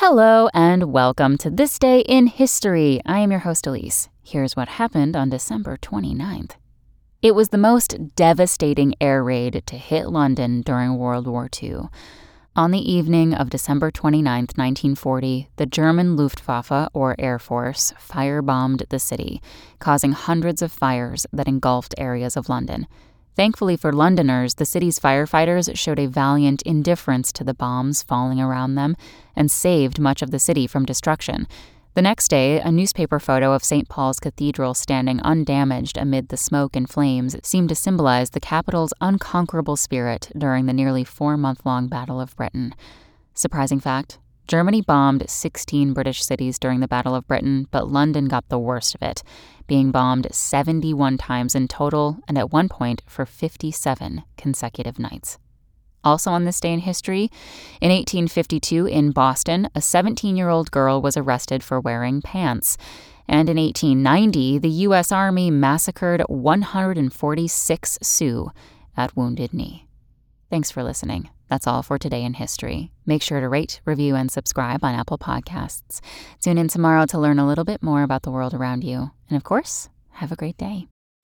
Hello and welcome to This Day in History. I am your host, Elise. Here's what happened on December 29th. It was the most devastating air raid to hit London during World War II. On the evening of December 29, 1940, the German Luftwaffe, or Air Force, firebombed the city, causing hundreds of fires that engulfed areas of London. Thankfully for Londoners, the city's firefighters showed a valiant indifference to the bombs falling around them and saved much of the city from destruction. The next day, a newspaper photo of St. Paul's Cathedral standing undamaged amid the smoke and flames seemed to symbolize the capital's unconquerable spirit during the nearly four month long Battle of Britain. Surprising fact Germany bombed 16 British cities during the Battle of Britain, but London got the worst of it, being bombed 71 times in total and at one point for 57 consecutive nights. Also, on this day in history, in 1852 in Boston, a 17 year old girl was arrested for wearing pants. And in 1890, the U.S. Army massacred 146 Sioux at Wounded Knee. Thanks for listening. That's all for today in history. Make sure to rate, review, and subscribe on Apple Podcasts. Tune in tomorrow to learn a little bit more about the world around you. And of course, have a great day.